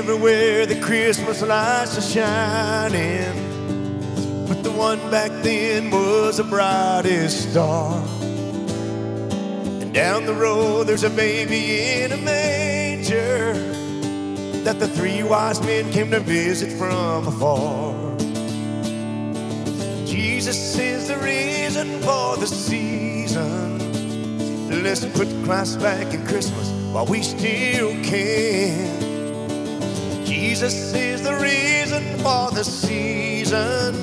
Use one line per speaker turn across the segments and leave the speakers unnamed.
everywhere the Christmas lights are shining. But the one back then was the brightest star. And down the road there's a baby in a manger that the three wise men came to visit from afar. Jesus is the reason for the season. Let's put Christ back in Christmas while we still can. Jesus is the reason for the season.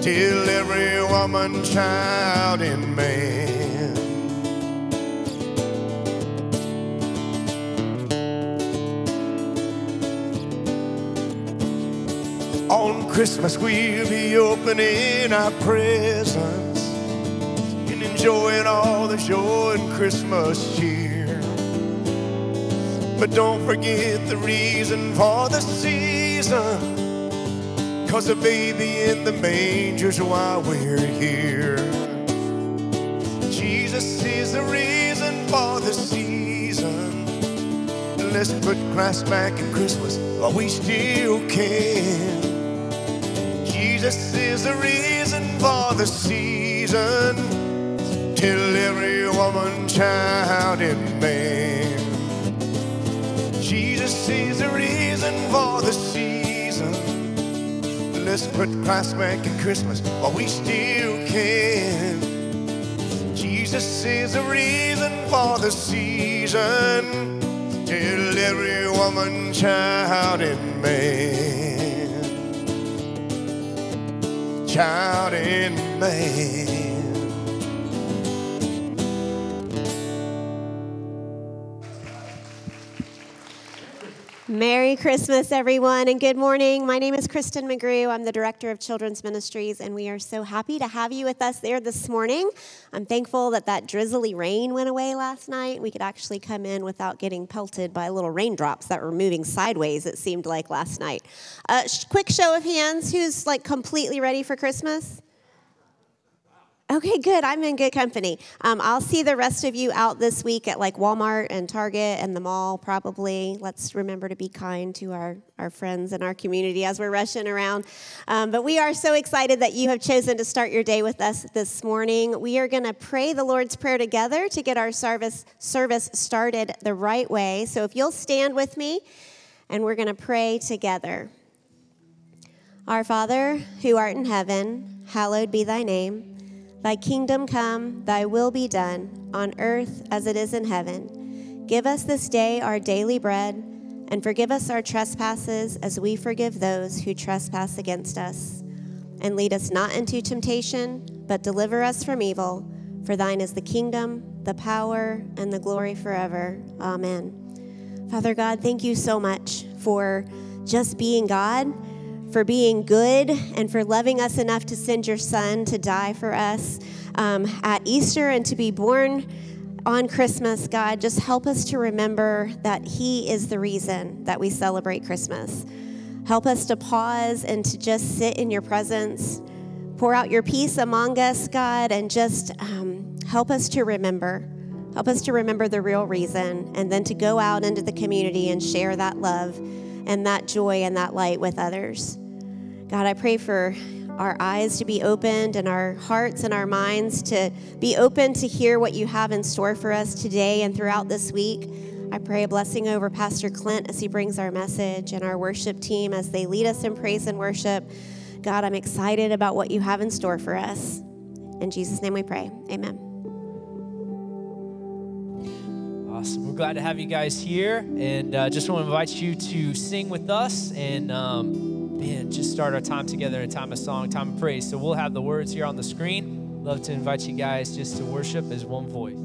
Till every woman, child, and man. On Christmas, we'll be opening our presents and enjoying all the joy in Christmas cheer. But don't forget the reason for the season. Cause the baby in the manger's why we're here. Jesus is the reason for the season. Let's put Christ back in Christmas while we still can. Jesus is the reason for the season. Till every woman, child, and man. Jesus is the reason for the season. Let's put Christ back in Christmas while we still can. Jesus is the reason for the season. Till every woman, child, and man. Child and man.
Merry Christmas, everyone, and good morning. My name is Kristen McGrew. I'm the Director of Children's Ministries, and we are so happy to have you with us there this morning. I'm thankful that that drizzly rain went away last night. We could actually come in without getting pelted by little raindrops that were moving sideways, it seemed like last night. Uh, sh- quick show of hands who's like completely ready for Christmas? Okay, good. I'm in good company. Um, I'll see the rest of you out this week at like Walmart and Target and the mall, probably. Let's remember to be kind to our, our friends and our community as we're rushing around. Um, but we are so excited that you have chosen to start your day with us this morning. We are going to pray the Lord's Prayer together to get our service, service started the right way. So if you'll stand with me, and we're going to pray together. Our Father, who art in heaven, hallowed be thy name. Thy kingdom come, thy will be done, on earth as it is in heaven. Give us this day our daily bread, and forgive us our trespasses as we forgive those who trespass against us. And lead us not into temptation, but deliver us from evil. For thine is the kingdom, the power, and the glory forever. Amen. Father God, thank you so much for just being God for being good and for loving us enough to send your son to die for us um, at Easter and to be born on Christmas, God. Just help us to remember that He is the reason that we celebrate Christmas. Help us to pause and to just sit in your presence. Pour out your peace among us, God, and just um, help us to remember. Help us to remember the real reason and then to go out into the community and share that love and that joy and that light with others. God, I pray for our eyes to be opened and our hearts and our minds to be open to hear what you have in store for us today and throughout this week. I pray a blessing over Pastor Clint as he brings our message and our worship team as they lead us in praise and worship. God, I'm excited about what you have in store for us. In Jesus' name we pray. Amen.
Awesome. We're glad to have you guys here, and uh, just want to invite you to sing with us and um, man, just start our time together in time of song, time of praise. So we'll have the words here on the screen. Love to invite you guys just to worship as one voice.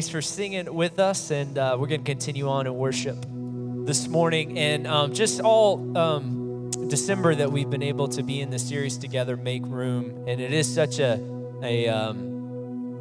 Thanks for singing with us, and uh, we're going to continue on in worship this morning. And um, just all um, December that we've been able to be in the series together, Make Room. And it is such a, a um,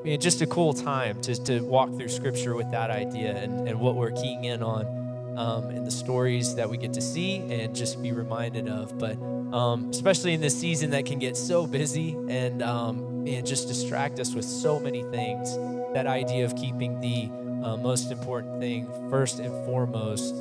I mean, just a cool time to, to walk through scripture with that idea and, and what we're keying in on um, and the stories that we get to see and just be reminded of. But um, especially in this season that can get so busy and um, just distract us with so many things. That idea of keeping the uh, most important thing first and foremost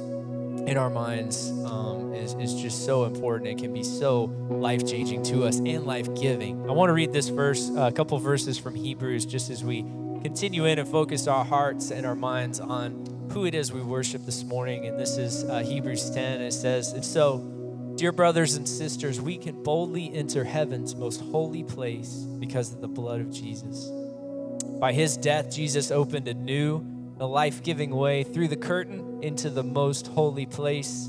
in our minds um, is, is just so important. It can be so life changing to us and life giving. I want to read this verse, a couple verses from Hebrews, just as we continue in and focus our hearts and our minds on who it is we worship this morning. And this is uh, Hebrews 10. It says, And so, dear brothers and sisters, we can boldly enter heaven's most holy place because of the blood of Jesus. By his death, Jesus opened a new, a life giving way through the curtain into the most holy place.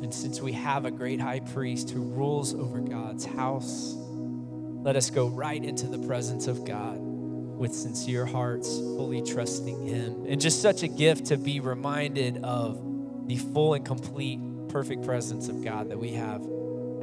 And since we have a great high priest who rules over God's house, let us go right into the presence of God with sincere hearts, fully trusting Him. And just such a gift to be reminded of the full and complete, perfect presence of God that we have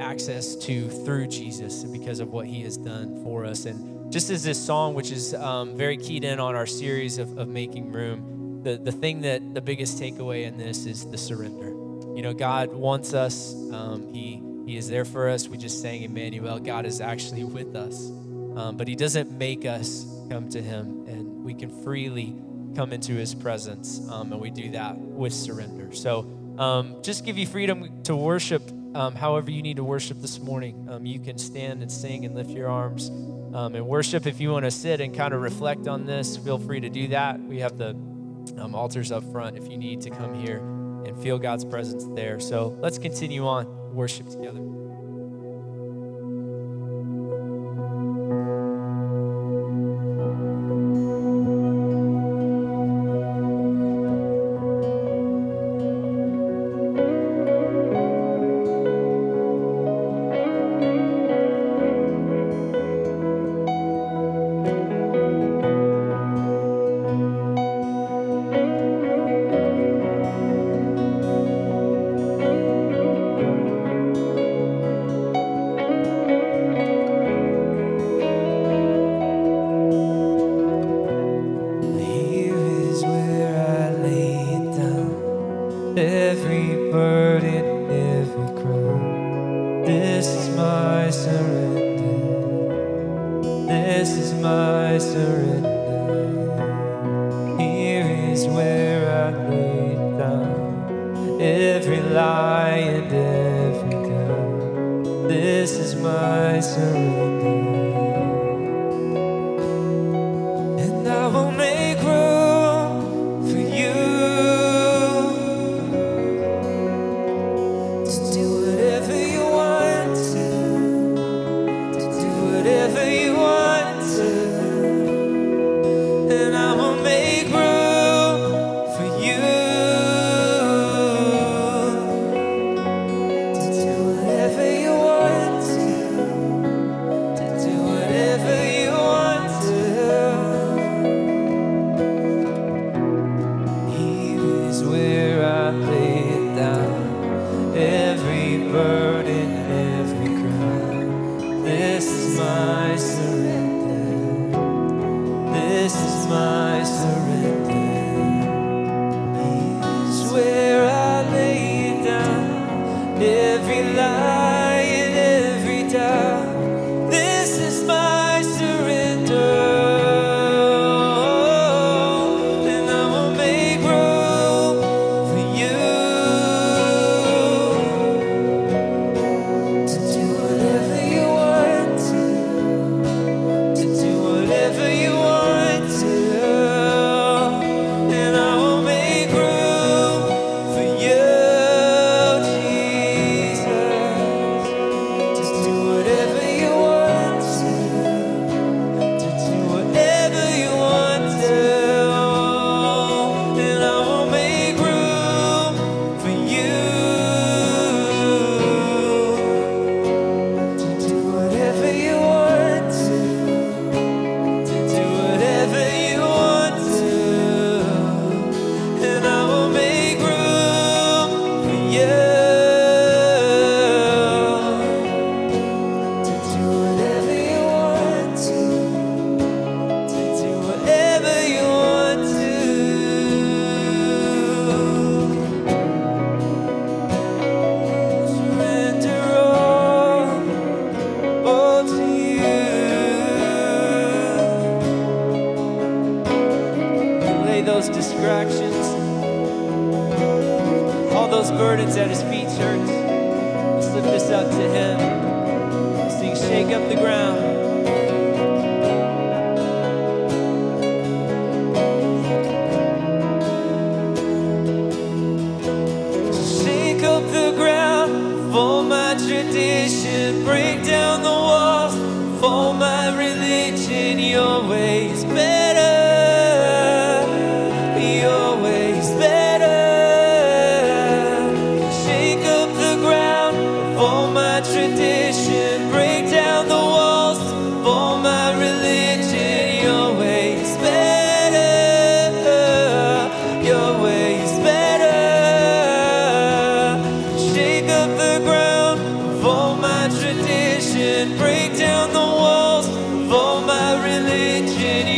access to through Jesus because of what He has done for us. And just as this song, which is um, very keyed in on our series of, of making room, the, the thing that the biggest takeaway in this is the surrender. You know, God wants us, um, he, he is there for us. We just sang Emmanuel. God is actually with us. Um, but He doesn't make us come to Him, and we can freely come into His presence. Um, and we do that with surrender. So um, just give you freedom to worship um, however you need to worship this morning. Um, you can stand and sing and lift your arms um, and worship. If you want to sit and kind of reflect on this, feel free to do that. We have the um, altars up front if you need to come here and feel God's presence there. So let's continue on worship together.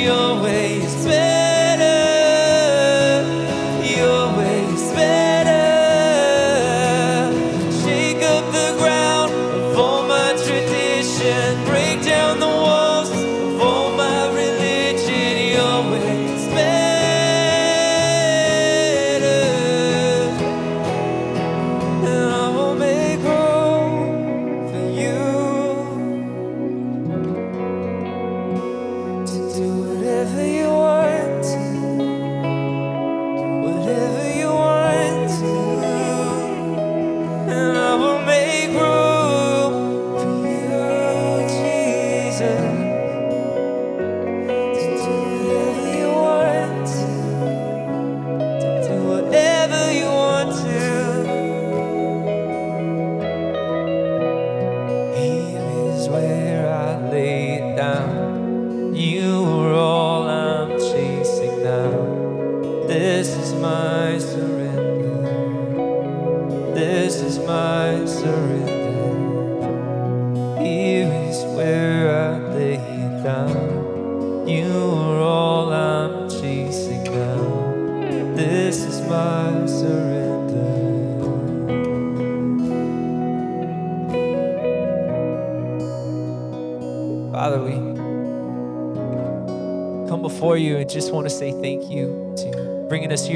your always better.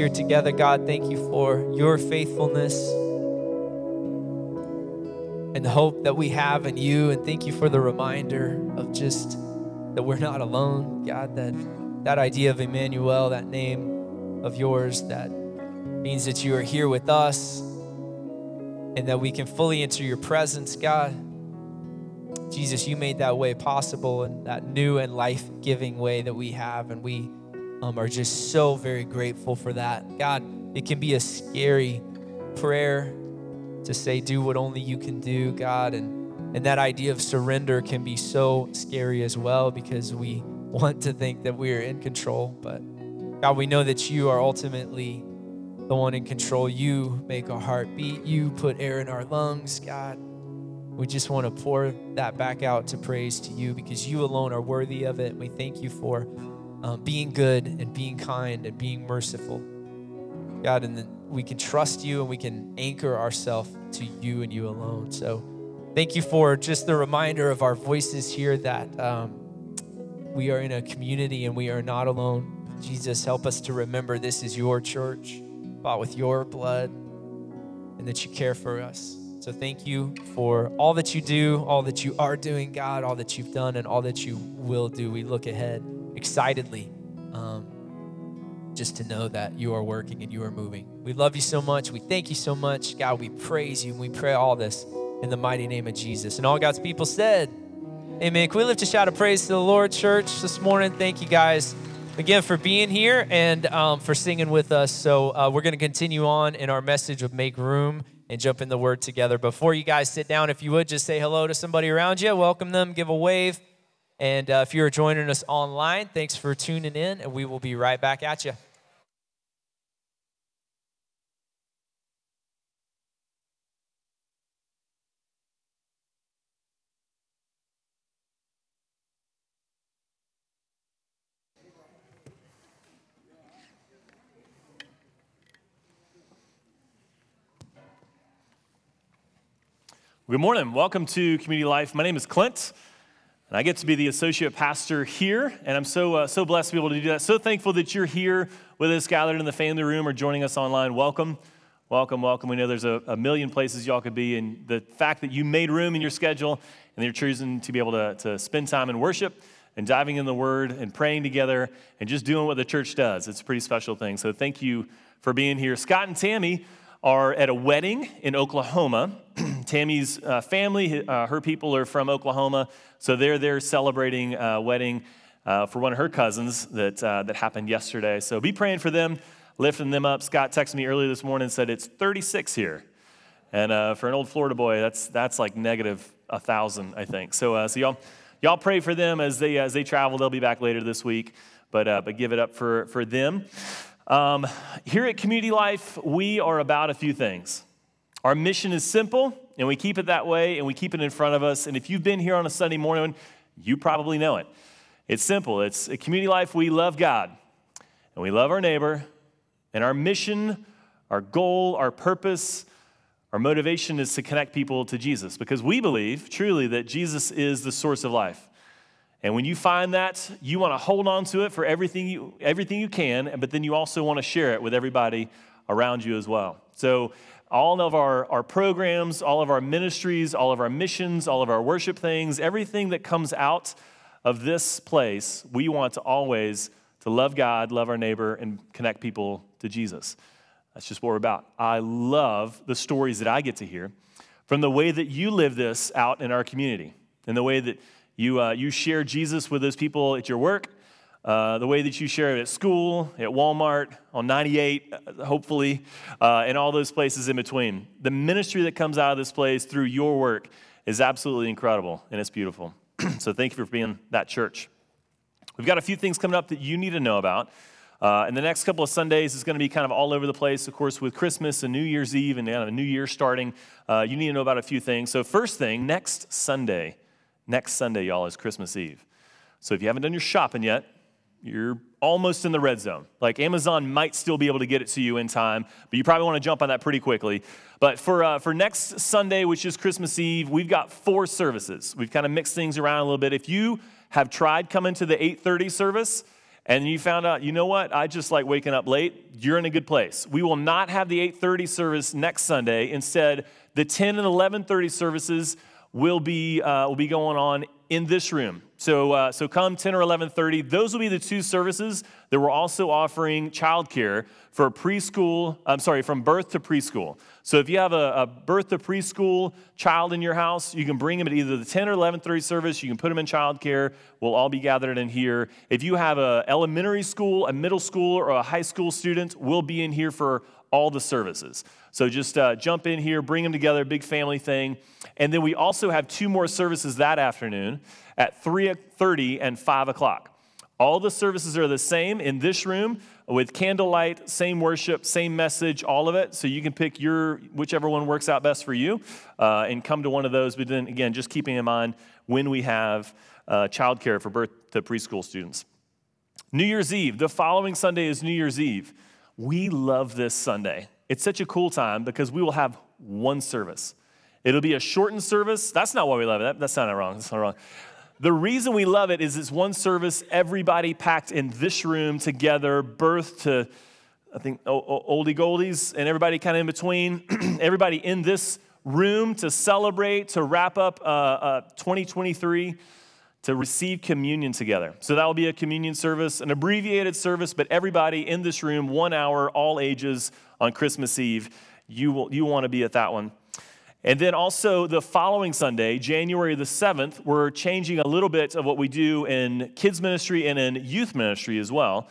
Together, God, thank you for your faithfulness. and the hope that we have in you. And thank you for the reminder of just that we're not alone, God, that that idea of Emmanuel, that name of yours, that means that you are here with us and that we can fully enter your presence, God. Jesus, you made that way possible and that new and life giving way that we have. And we um, are just so very grateful for that. God, it can be a scary prayer to say, do what only you can do, God. And, and that idea of surrender can be so scary as well because we want to think that we are in control. But God, we know that you are ultimately the one in control. You make our heart beat. You put air in our lungs, God. We just want to pour that back out to praise to you because you alone are worthy of it. We thank you for um, being good and being kind and being merciful. God, and we can trust you and we can anchor ourselves to you and you alone. So thank you for just the reminder of our voices here that um, we are in a community and we are not alone. Jesus, help us to remember this is your church, bought with your blood, and that you care for us. So thank you for all that you do, all that you are doing, God, all that you've done, and all that you will do. We look ahead excitedly um, just to know that you are working and you are moving. We love you so much. We thank you so much. God, we praise you and we pray all this in the mighty name of Jesus. And all God's people said, Amen. Can we lift a shout of praise to the Lord, church, this morning? Thank you guys again for being here and um, for singing with us. So uh, we're going to continue on in our message of make room and jump in the word together. Before you guys sit down, if you would just say hello to somebody around you, welcome them, give a wave. And uh, if you're joining us online, thanks for tuning in, and we will be right back at you.
Good morning. Welcome to Community Life. My name is Clint, and I get to be the associate pastor here. And I'm so uh, so blessed to be able to do that. So thankful that you're here with us, gathered in the family room, or joining us online. Welcome, welcome, welcome. We know there's a, a million places y'all could be, and the fact that you made room in your schedule and you're choosing to be able to, to spend time in worship and diving in the Word and praying together and just doing what the church does. It's a pretty special thing. So thank you for being here, Scott and Tammy are at a wedding in Oklahoma. Tammy's uh, family, uh, her people are from Oklahoma, so they're there celebrating a wedding uh, for one of her cousins that, uh, that happened yesterday. So be praying for them, lifting them up. Scott texted me earlier this morning and said it's 36 here. And uh, for an old Florida boy, that's, that's like negative 1,000, I think. So, uh, so y'all, y'all pray for them as they, as they travel. They'll be back later this week, but, but give it up for, for them. Um, here at Community Life, we are about a few things. Our mission is simple, and we keep it that way, and we keep it in front of us. And if you've been here on a Sunday morning, you probably know it. It's simple. It's a community life. We love God, and we love our neighbor, and our mission, our goal, our purpose, our motivation is to connect people to Jesus because we believe truly that Jesus is the source of life. And when you find that, you want to hold on to it for everything you, everything you can, but then you also want to share it with everybody around you as well. So, all of our, our programs, all of our ministries, all of our missions, all of our worship things, everything that comes out of this place, we want to always to love God, love our neighbor, and connect people to Jesus. That's just what we're about. I love the stories that I get to hear from the way that you live this out in our community and the way that you, uh, you share Jesus with those people at your work, uh, the way that you share it at school, at Walmart, on 98, uh, hopefully, uh, and all those places in between. The ministry that comes out of this place through your work is absolutely incredible and it's beautiful. so thank you for being that church. We've got a few things coming up that you need to know about. Uh, in the next couple of Sundays, it's going to be kind of all over the place, of course, with Christmas and New Year's Eve and a New Year starting. Uh, you need to know about a few things. So, first thing, next Sunday, Next Sunday, y'all, is Christmas Eve. So if you haven't done your shopping yet, you're almost in the red zone. Like Amazon might still be able to get it to you in time, but you probably want to jump on that pretty quickly. But for, uh, for next Sunday, which is Christmas Eve, we've got four services. We've kind of mixed things around a little bit. If you have tried coming to the 8:30 service and you found out, you know what, I just like waking up late, you're in a good place. We will not have the 8:30 service next Sunday. Instead, The 10 and 11:30 services will be uh, will be going on in this room. So, uh, so come 10 or 11:30. Those will be the two services that we're also offering childcare for preschool. I'm sorry, from birth to preschool. So if you have a, a, birth to preschool child in your house, you can bring them at either the 10 or 11:30 service. You can put them in childcare. We'll all be gathered in here. If you have a elementary school, a middle school, or a high school student, we'll be in here for all the services. So just uh, jump in here, bring them together, big family thing. And then we also have two more services that afternoon at 3.30 and 5 o'clock. All the services are the same in this room with candlelight, same worship, same message, all of it. So you can pick your whichever one works out best for you uh, and come to one of those. But then again, just keeping in mind when we have uh, childcare for birth to preschool students. New Year's Eve. The following Sunday is New Year's Eve. We love this Sunday. It's such a cool time because we will have one service. It'll be a shortened service. That's not why we love it. That, that's not wrong. That's not wrong. The reason we love it is it's one service, everybody packed in this room together, birth to, I think, oldie goldies and everybody kind of in between. everybody in this room to celebrate, to wrap up uh, uh, 2023, to receive communion together. So that will be a communion service, an abbreviated service, but everybody in this room, one hour, all ages on Christmas Eve. You, will, you want to be at that one. And then also the following Sunday, January the 7th, we're changing a little bit of what we do in kids ministry and in youth ministry as well.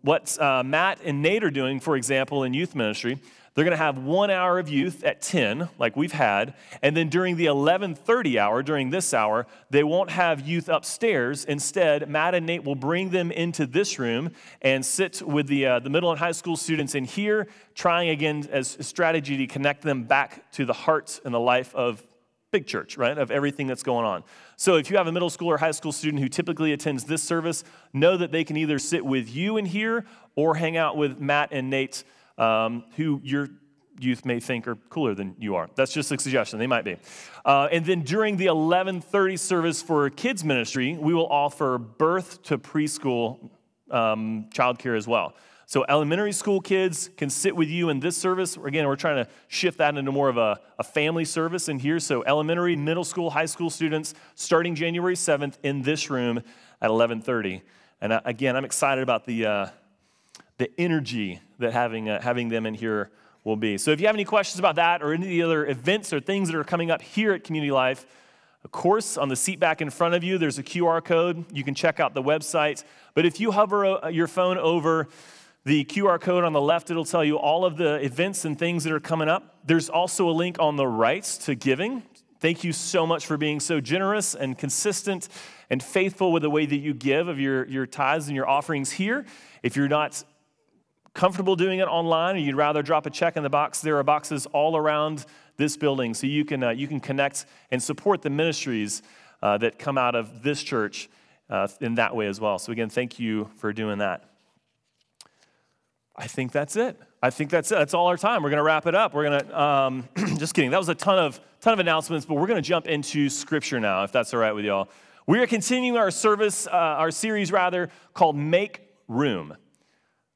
What uh, Matt and Nate are doing, for example, in youth ministry, they're going to have one hour of youth at 10, like we've had, and then during the 11:30 hour, during this hour, they won't have youth upstairs. Instead, Matt and Nate will bring them into this room and sit with the uh, the middle and high school students in here, trying again as a strategy to connect them back to the heart and the life of big church, right? Of everything that's going on. So if you have a middle school or high school student who typically attends this service, know that they can either sit with you in here or hang out with Matt and Nate um, who your youth may think are cooler than you are. That's just a suggestion. They might be. Uh, and then during the 11:30 service for kids ministry, we will offer birth to preschool um, childcare as well. So elementary school kids can sit with you in this service. Again, we're trying to shift that into more of a, a family service in here. So elementary, middle school, high school students starting January 7th in this room at 11:30. And again, I'm excited about the uh, the energy that having, uh, having them in here will be. So if you have any questions about that or any of the other events or things that are coming up here at Community Life, of course, on the seat back in front of you, there's a QR code. You can check out the website. But if you hover uh, your phone over the QR code on the left, it'll tell you all of the events and things that are coming up. There's also a link on the right to giving. Thank you so much for being so generous and consistent and faithful with the way that you give of your, your tithes and your offerings here. If you're not comfortable doing it online or you'd rather drop a check in the box, there are boxes all around this building so you can, uh, you can connect and support the ministries uh, that come out of this church uh, in that way as well. So, again, thank you for doing that. I think that's it. I think that's it. That's all our time. We're going to wrap it up. We're going to, um, just kidding. That was a ton of, ton of announcements, but we're going to jump into scripture now, if that's all right with y'all. We are continuing our service, uh, our series rather, called Make Room.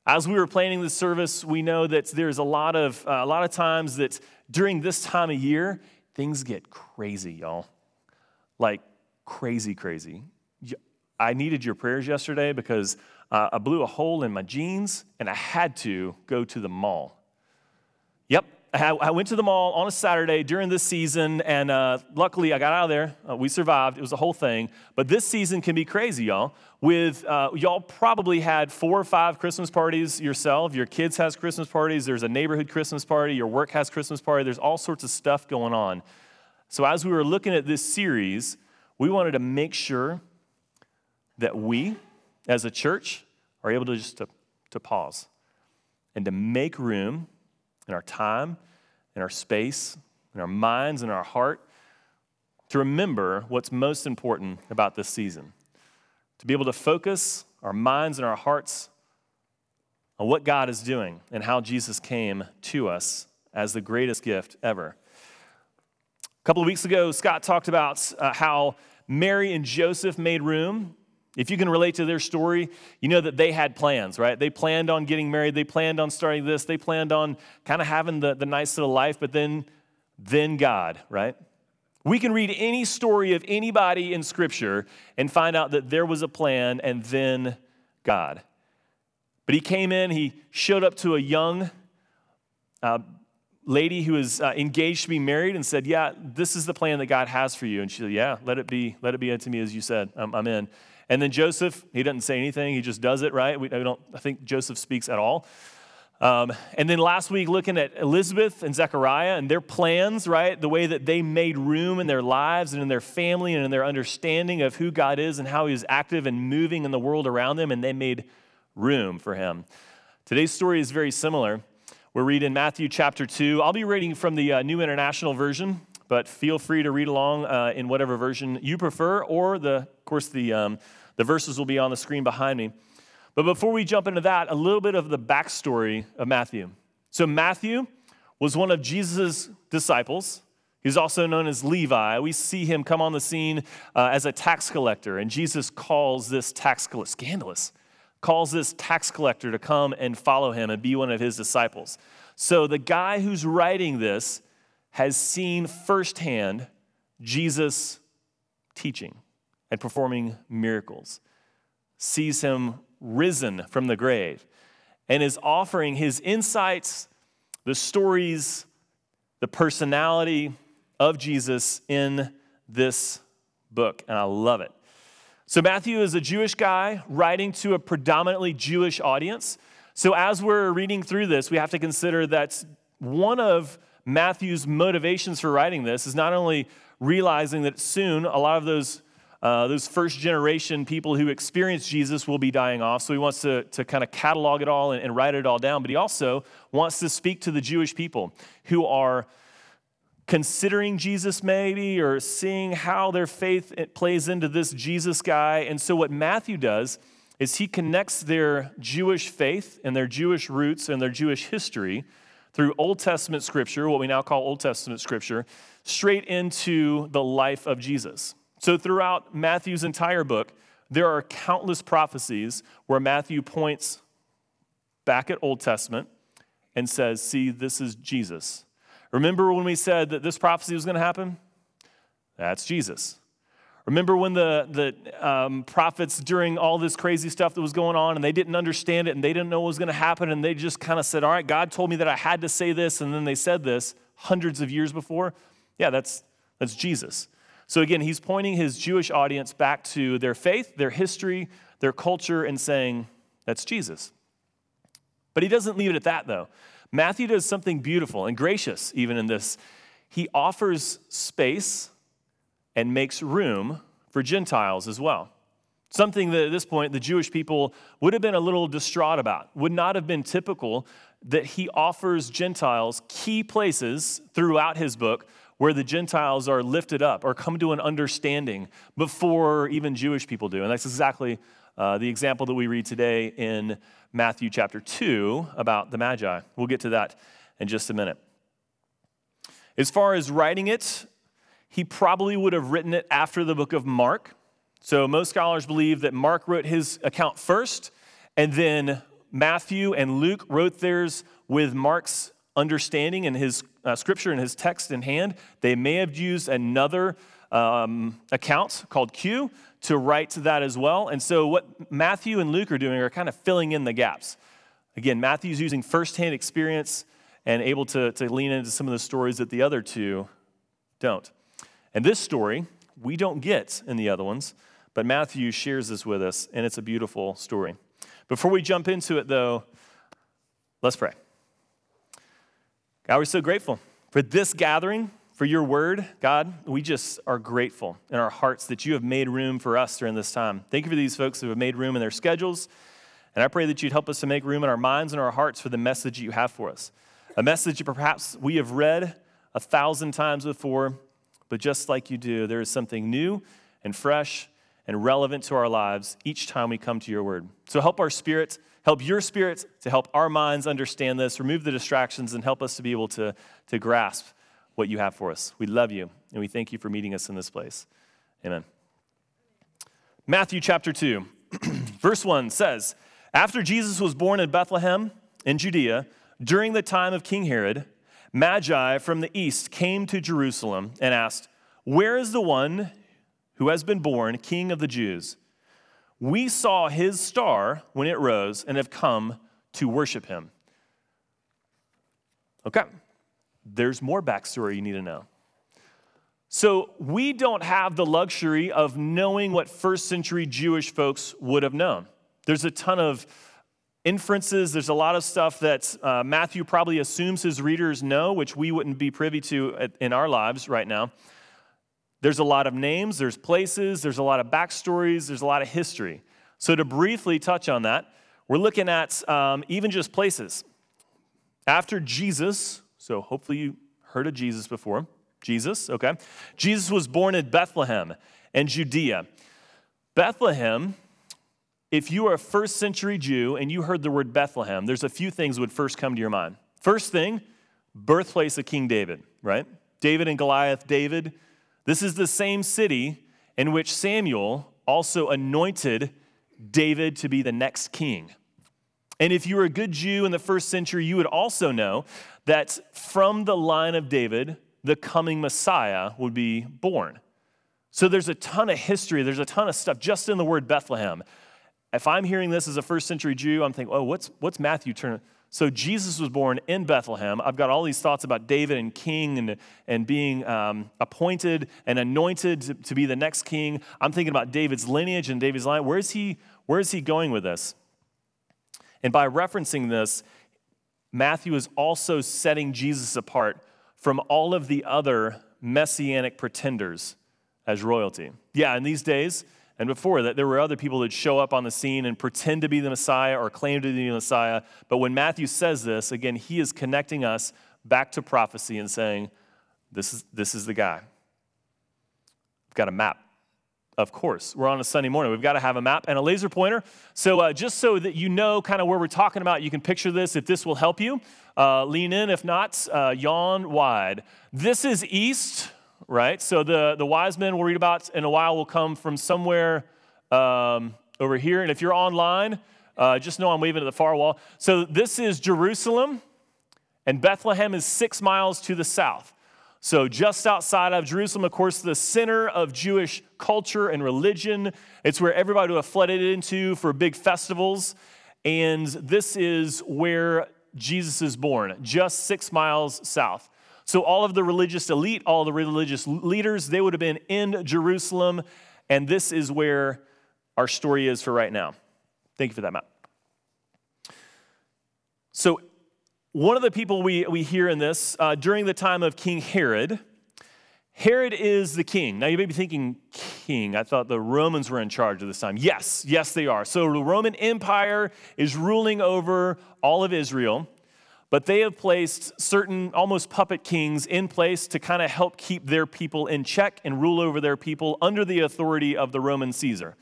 As we were planning this service, we know that there's a lot of uh, a lot of times that during this time of year, things get crazy, y'all. Like crazy, crazy. I needed your prayers yesterday because uh, I blew a hole in my jeans and I had to go to the mall. Yep, I went to the mall on a Saturday during this season, and uh, luckily I got out of there. Uh, we survived. It was a whole thing. But this season can be crazy, y'all. With uh, y'all probably had four or five Christmas parties yourself. Your kids has Christmas parties. There's a neighborhood Christmas party. Your work has Christmas party. There's all sorts of stuff going on. So as we were looking at this series, we wanted to make sure that we, as a church, are able to just to, to pause and to make room in our time, in our space, in our minds, in our heart, to remember what's most important about this season. To be able to focus our minds and our hearts on what God is doing and how Jesus came to us as the greatest gift ever. A couple of weeks ago, Scott talked about uh, how Mary and Joseph made room if you can relate to their story, you know that they had plans, right? They planned on getting married, they planned on starting this, they planned on kind of having the, the nice little life, but then then God, right? We can read any story of anybody in Scripture and find out that there was a plan and then God. But he came in, he showed up to a young uh, lady who was uh, engaged to be married and said, Yeah, this is the plan that God has for you. And she said, Yeah, let it be, let it be unto me as you said. I'm, I'm in. And then Joseph, he doesn't say anything, he just does it, right? We, I don't I think Joseph speaks at all. Um, and then last week, looking at Elizabeth and Zechariah and their plans, right? The way that they made room in their lives and in their family and in their understanding of who God is and how He is active and moving in the world around them, and they made room for Him. Today's story is very similar. We're reading Matthew chapter 2. I'll be reading from the uh, New International Version, but feel free to read along uh, in whatever version you prefer, or the, of course, the, um, the verses will be on the screen behind me. But before we jump into that, a little bit of the backstory of Matthew. So, Matthew was one of Jesus' disciples. He's also known as Levi. We see him come on the scene uh, as a tax collector, and Jesus calls this tax collector, scandalous, calls this tax collector to come and follow him and be one of his disciples. So, the guy who's writing this has seen firsthand Jesus teaching and performing miracles, sees him risen from the grave and is offering his insights, the stories, the personality of Jesus in this book. And I love it. So, Matthew is a Jewish guy writing to a predominantly Jewish audience. So, as we're reading through this, we have to consider that one of Matthew's motivations for writing this is not only realizing that soon a lot of those uh, those first generation people who experienced Jesus will be dying off. So he wants to, to kind of catalog it all and, and write it all down. But he also wants to speak to the Jewish people who are considering Jesus maybe or seeing how their faith plays into this Jesus guy. And so what Matthew does is he connects their Jewish faith and their Jewish roots and their Jewish history through Old Testament scripture, what we now call Old Testament scripture, straight into the life of Jesus. So, throughout Matthew's entire book, there are countless prophecies where Matthew points back at Old Testament and says, See, this is Jesus. Remember when we said that this prophecy was going to happen? That's Jesus. Remember when the, the um, prophets, during all this crazy stuff that was going on, and they didn't understand it and they didn't know what was going to happen, and they just kind of said, All right, God told me that I had to say this, and then they said this hundreds of years before? Yeah, that's, that's Jesus. So again, he's pointing his Jewish audience back to their faith, their history, their culture, and saying, that's Jesus. But he doesn't leave it at that, though. Matthew does something beautiful and gracious, even in this. He offers space and makes room for Gentiles as well. Something that at this point the Jewish people would have been a little distraught about, would not have been typical that he offers Gentiles key places throughout his book where the Gentiles are lifted up or come to an understanding before even Jewish people do. And that's exactly uh, the example that we read today in Matthew chapter 2 about the Magi. We'll get to that in just a minute. As far as writing it, he probably would have written it after the book of Mark. So most scholars believe that Mark wrote his account first, and then Matthew and Luke wrote theirs with Mark's understanding and his uh, scripture and his text in hand. They may have used another um, account called Q to write that as well. And so, what Matthew and Luke are doing are kind of filling in the gaps. Again, Matthew's using firsthand experience and able to, to lean into some of the stories that the other two don't. And this story, we don't get in the other ones, but Matthew shares this with us, and it's a beautiful story. Before we jump into it, though, let's pray. God, we're so grateful for this gathering, for your word. God, we just are grateful in our hearts that you have made room for us during this time. Thank you for these folks who have made room in their schedules. And I pray that you'd help us to make room in our minds and our hearts for the message that you have for us. A message that perhaps we have read a thousand times before, but just like you do, there is something new and fresh and relevant to our lives each time we come to your word. So help our spirits Help your spirits to help our minds understand this, remove the distractions, and help us to be able to, to grasp what you have for us. We love you, and we thank you for meeting us in this place. Amen. Matthew chapter 2, verse 1 says After Jesus was born in Bethlehem in Judea, during the time of King Herod, Magi from the east came to Jerusalem and asked, Where is the one who has been born king of the Jews? We saw his star when it rose and have come to worship him. Okay, there's more backstory you need to know. So, we don't have the luxury of knowing what first century Jewish folks would have known. There's a ton of inferences, there's a lot of stuff that uh, Matthew probably assumes his readers know, which we wouldn't be privy to in our lives right now. There's a lot of names, there's places, there's a lot of backstories, there's a lot of history. So, to briefly touch on that, we're looking at um, even just places. After Jesus, so hopefully you heard of Jesus before, Jesus, okay? Jesus was born in Bethlehem and Judea. Bethlehem, if you are a first century Jew and you heard the word Bethlehem, there's a few things would first come to your mind. First thing, birthplace of King David, right? David and Goliath, David. This is the same city in which Samuel also anointed David to be the next king. And if you were a good Jew in the first century, you would also know that from the line of David, the coming Messiah would be born. So there's a ton of history, there's a ton of stuff just in the word Bethlehem. If I'm hearing this as a first century Jew, I'm thinking, oh, what's, what's Matthew turning? So Jesus was born in Bethlehem. I've got all these thoughts about David and king and, and being um, appointed and anointed to, to be the next king. I'm thinking about David's lineage and David's line. Where is he, where is he going with this? And by referencing this, Matthew is also setting Jesus apart from all of the other messianic pretenders as royalty. Yeah, in these days and before that, there were other people that show up on the scene and pretend to be the Messiah or claim to be the Messiah. But when Matthew says this, again, he is connecting us back to prophecy and saying, this is, this is the guy. We've got a map. Of course, we're on a Sunday morning. We've got to have a map and a laser pointer. So, uh, just so that you know kind of where we're talking about, you can picture this. If this will help you, uh, lean in. If not, uh, yawn wide. This is east, right? So, the, the wise men we'll read about in a while will come from somewhere um, over here. And if you're online, uh, just know I'm waving at the far wall. So, this is Jerusalem, and Bethlehem is six miles to the south. So, just outside of Jerusalem, of course, the center of Jewish culture and religion. It's where everybody would have flooded into for big festivals. And this is where Jesus is born, just six miles south. So, all of the religious elite, all the religious leaders, they would have been in Jerusalem. And this is where our story is for right now. Thank you for that, Matt. So, one of the people we, we hear in this uh, during the time of King Herod, Herod is the king. Now you may be thinking, king. I thought the Romans were in charge at this time. Yes, yes, they are. So the Roman Empire is ruling over all of Israel, but they have placed certain almost puppet kings in place to kind of help keep their people in check and rule over their people under the authority of the Roman Caesar.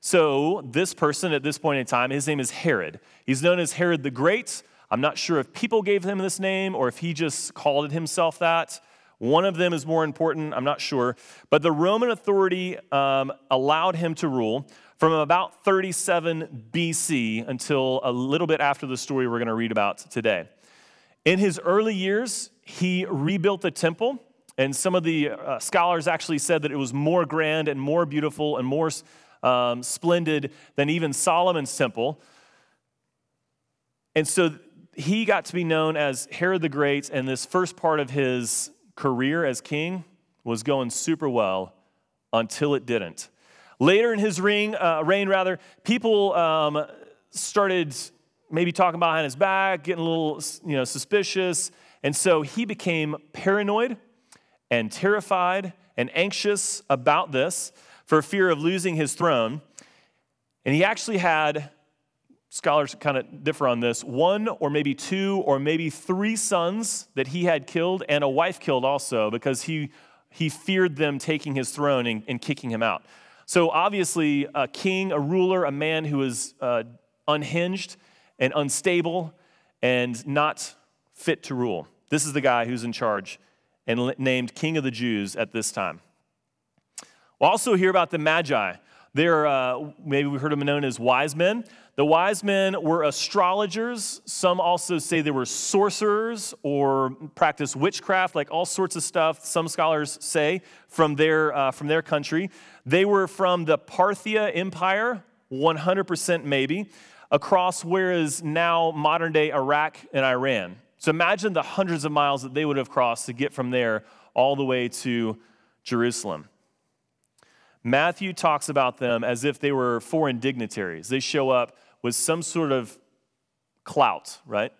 So this person at this point in time, his name is Herod. He's known as Herod the Great. I'm not sure if people gave him this name or if he just called it himself that. One of them is more important, I'm not sure. But the Roman authority um, allowed him to rule from about 37 BC until a little bit after the story we're going to read about today. In his early years, he rebuilt the temple, and some of the uh, scholars actually said that it was more grand and more beautiful and more um, splendid than even Solomon's temple. And so he got to be known as Herod the Great, and this first part of his career as king was going super well until it didn't. Later in his reign, uh, reign rather, people um, started maybe talking behind his back, getting a little you know, suspicious, and so he became paranoid and terrified and anxious about this for fear of losing his throne. And he actually had scholars kind of differ on this one or maybe two or maybe three sons that he had killed and a wife killed also because he, he feared them taking his throne and, and kicking him out. So, obviously, a king, a ruler, a man who is uh, unhinged and unstable and not fit to rule. This is the guy who's in charge and named King of the Jews at this time. We'll also hear about the Magi. They're, uh, maybe we heard them known as wise men. The wise men were astrologers. Some also say they were sorcerers or practiced witchcraft, like all sorts of stuff, some scholars say, from their, uh, from their country. They were from the Parthia Empire, 100% maybe, across where is now modern day Iraq and Iran. So imagine the hundreds of miles that they would have crossed to get from there all the way to Jerusalem. Matthew talks about them as if they were foreign dignitaries. They show up with some sort of clout, right?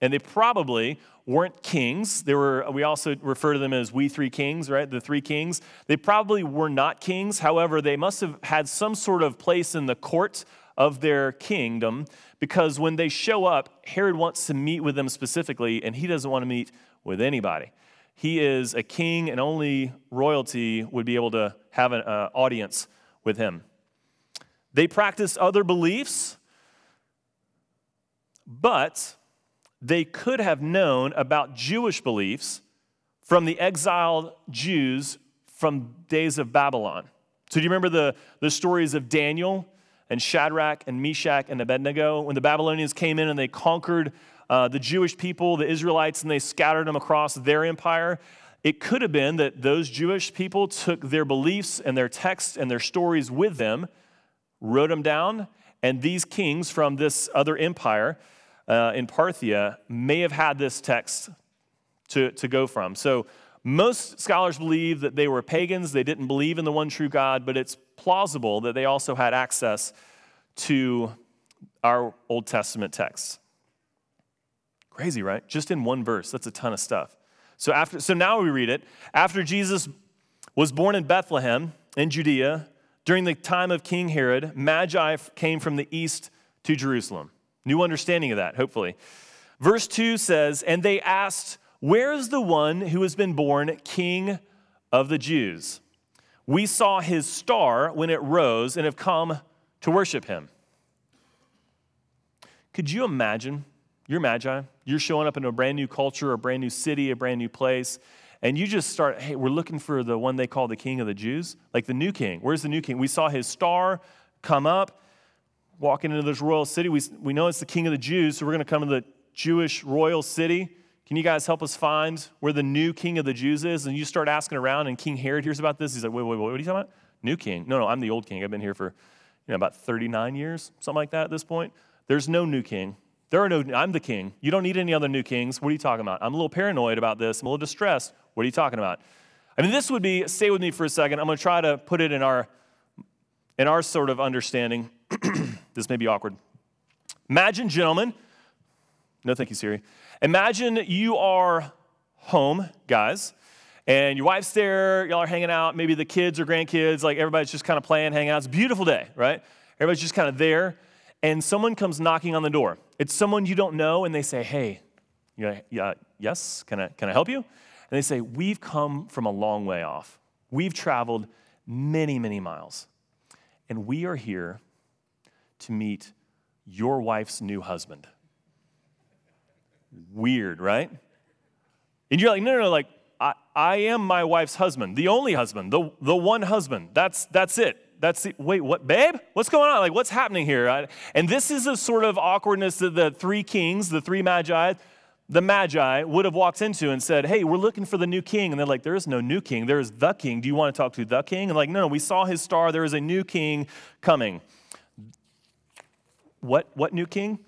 And they probably weren't kings. They were, we also refer to them as we three kings, right? The three kings. They probably were not kings. However, they must have had some sort of place in the court of their kingdom because when they show up, Herod wants to meet with them specifically, and he doesn't want to meet with anybody. He is a king, and only royalty would be able to have an uh, audience with him. They practice other beliefs but they could have known about Jewish beliefs from the exiled Jews from days of Babylon. So, do you remember the, the stories of Daniel and Shadrach and Meshach and Abednego when the Babylonians came in and they conquered uh, the Jewish people, the Israelites, and they scattered them across their empire? It could have been that those Jewish people took their beliefs and their texts and their stories with them, wrote them down, and these kings from this other empire uh, in Parthia may have had this text to, to go from. So most scholars believe that they were pagans, they didn't believe in the one true God, but it's plausible that they also had access to our Old Testament texts. Crazy, right? Just in one verse, that's a ton of stuff. So after so now we read it. After Jesus was born in Bethlehem in Judea, during the time of King Herod, Magi came from the east to Jerusalem. New understanding of that, hopefully. Verse 2 says, And they asked, Where is the one who has been born king of the Jews? We saw his star when it rose and have come to worship him. Could you imagine? You're Magi. You're showing up in a brand new culture, a brand new city, a brand new place, and you just start, hey, we're looking for the one they call the king of the Jews, like the new king. Where's the new king? We saw his star come up walking into this royal city. We, we know it's the king of the Jews, so we're going to come to the Jewish royal city. Can you guys help us find where the new king of the Jews is? And you start asking around, and King Herod hears about this. He's like, wait, wait, wait, what are you talking about? New king. No, no, I'm the old king. I've been here for you know, about 39 years, something like that at this point. There's no new king. There are no, I'm the king. You don't need any other new kings. What are you talking about? I'm a little paranoid about this. I'm a little distressed. What are you talking about? I mean, this would be, stay with me for a second. I'm going to try to put it in our, in our sort of understanding. this may be awkward. Imagine, gentlemen, no thank you, Siri. Imagine you are home, guys, and your wife's there, y'all are hanging out, maybe the kids or grandkids, like everybody's just kind of playing, hanging out. It's a beautiful day, right? Everybody's just kind of there, and someone comes knocking on the door. It's someone you don't know, and they say, Hey, yeah, yeah, yes, can I, can I help you? And they say, We've come from a long way off. We've traveled many, many miles, and we are here to meet your wife's new husband. Weird, right? And you're like, no, no, no, like, I, I am my wife's husband, the only husband, the, the one husband. That's, that's it. That's the, wait, what, babe? What's going on? Like, what's happening here? I, and this is a sort of awkwardness that the three kings, the three magi, the magi would have walked into and said, Hey, we're looking for the new king. And they're like, There is no new king. There is the king. Do you want to talk to the king? And like, no, no, we saw his star. There is a new king coming. What, what new king?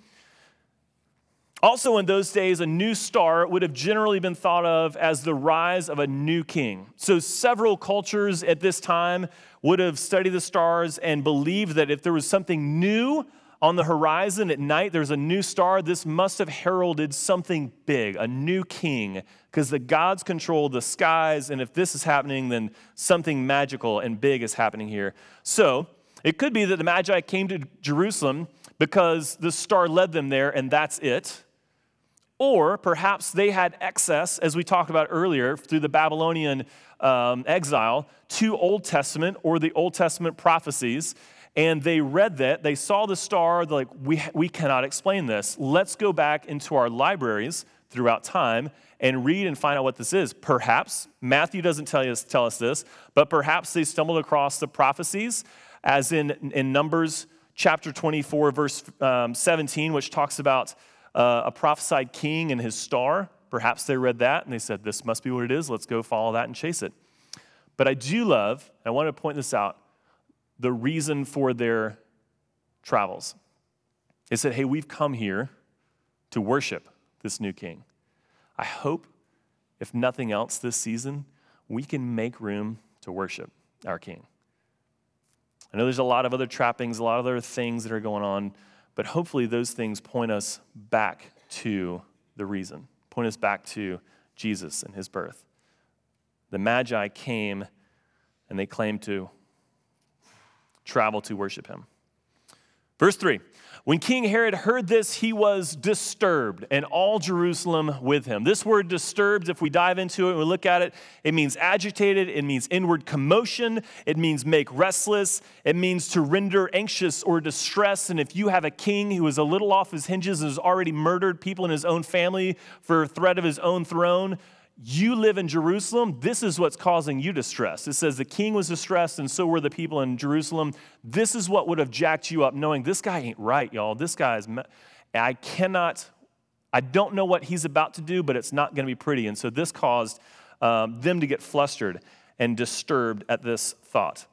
Also, in those days, a new star would have generally been thought of as the rise of a new king. So, several cultures at this time would have studied the stars and believed that if there was something new on the horizon at night, there's a new star, this must have heralded something big, a new king, because the gods control the skies. And if this is happening, then something magical and big is happening here. So, it could be that the Magi came to Jerusalem because the star led them there and that's it. Or perhaps they had excess, as we talked about earlier, through the Babylonian um, exile, to Old Testament or the Old Testament prophecies. And they read that, they saw the star, they're like, we, we cannot explain this. Let's go back into our libraries throughout time and read and find out what this is. Perhaps, Matthew doesn't tell us, tell us this, but perhaps they stumbled across the prophecies, as in, in Numbers chapter 24, verse um, 17, which talks about uh, a prophesied king and his star. Perhaps they read that and they said, This must be what it is. Let's go follow that and chase it. But I do love, I want to point this out, the reason for their travels. They said, Hey, we've come here to worship this new king. I hope, if nothing else this season, we can make room to worship our king. I know there's a lot of other trappings, a lot of other things that are going on, but hopefully those things point us back to the reason, point us back to Jesus and his birth. The Magi came and they claimed to travel to worship him. Verse 3 when King Herod heard this, he was disturbed, and all Jerusalem with him. This word disturbed, if we dive into it and we look at it, it means agitated, it means inward commotion, it means make restless, it means to render anxious or distressed. And if you have a king who is a little off his hinges and has already murdered people in his own family for threat of his own throne, you live in Jerusalem, this is what's causing you distress. It says the king was distressed, and so were the people in Jerusalem. This is what would have jacked you up, knowing this guy ain't right, y'all. This guy is, I cannot, I don't know what he's about to do, but it's not going to be pretty. And so this caused um, them to get flustered and disturbed at this thought.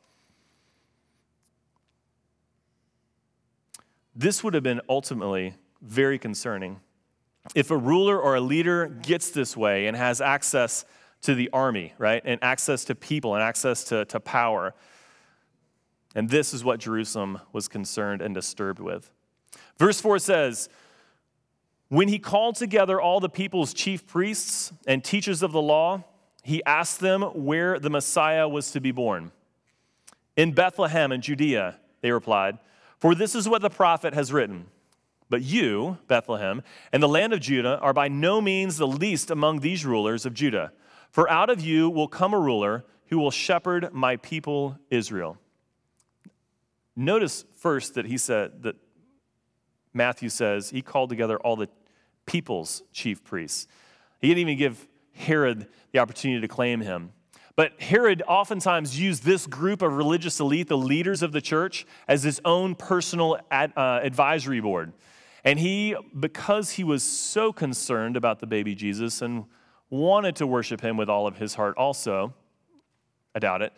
This would have been ultimately very concerning if a ruler or a leader gets this way and has access to the army, right, and access to people and access to, to power, and this is what Jerusalem was concerned and disturbed with. Verse 4 says, When he called together all the people's chief priests and teachers of the law, he asked them where the Messiah was to be born. In Bethlehem in Judea, they replied, For this is what the prophet has written. But you, Bethlehem, and the land of Judah are by no means the least among these rulers of Judah. For out of you will come a ruler who will shepherd my people Israel. Notice first that he said that Matthew says he called together all the people's chief priests. He didn't even give Herod the opportunity to claim him. But Herod oftentimes used this group of religious elite, the leaders of the church, as his own personal ad, uh, advisory board. And he, because he was so concerned about the baby Jesus and wanted to worship him with all of his heart, also, I doubt it,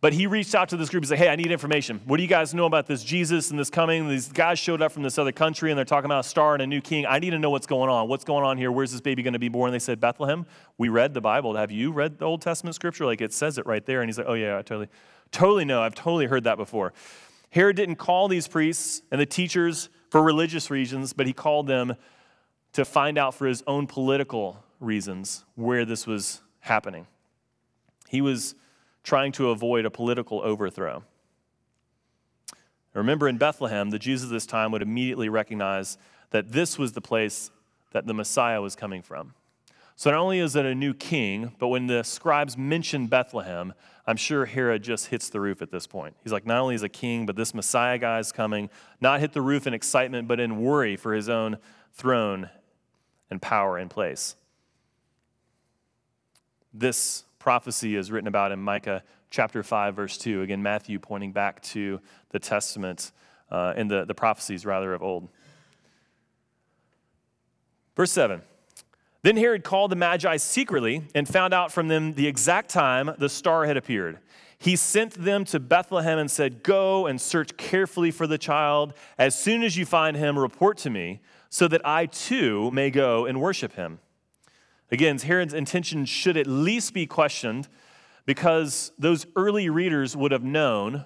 but he reached out to this group and said, Hey, I need information. What do you guys know about this Jesus and this coming? These guys showed up from this other country and they're talking about a star and a new king. I need to know what's going on. What's going on here? Where's this baby going to be born? They said, Bethlehem. We read the Bible. Have you read the Old Testament scripture? Like it says it right there. And he's like, Oh, yeah, I totally, totally know. I've totally heard that before. Herod didn't call these priests and the teachers for religious reasons, but he called them to find out for his own political reasons where this was happening. He was trying to avoid a political overthrow. Remember, in Bethlehem, the Jews of this time would immediately recognize that this was the place that the Messiah was coming from. So not only is it a new king, but when the scribes mention Bethlehem, I'm sure Herod just hits the roof at this point. He's like, not only is a king, but this Messiah guy is coming, not hit the roof in excitement, but in worry for his own throne and power in place. This prophecy is written about in Micah chapter 5, verse 2. Again, Matthew pointing back to the Testament uh, and the, the prophecies, rather, of old. Verse 7 then Herod called the Magi secretly and found out from them the exact time the star had appeared. He sent them to Bethlehem and said, Go and search carefully for the child. As soon as you find him, report to me, so that I too may go and worship him. Again, Herod's intention should at least be questioned because those early readers would have known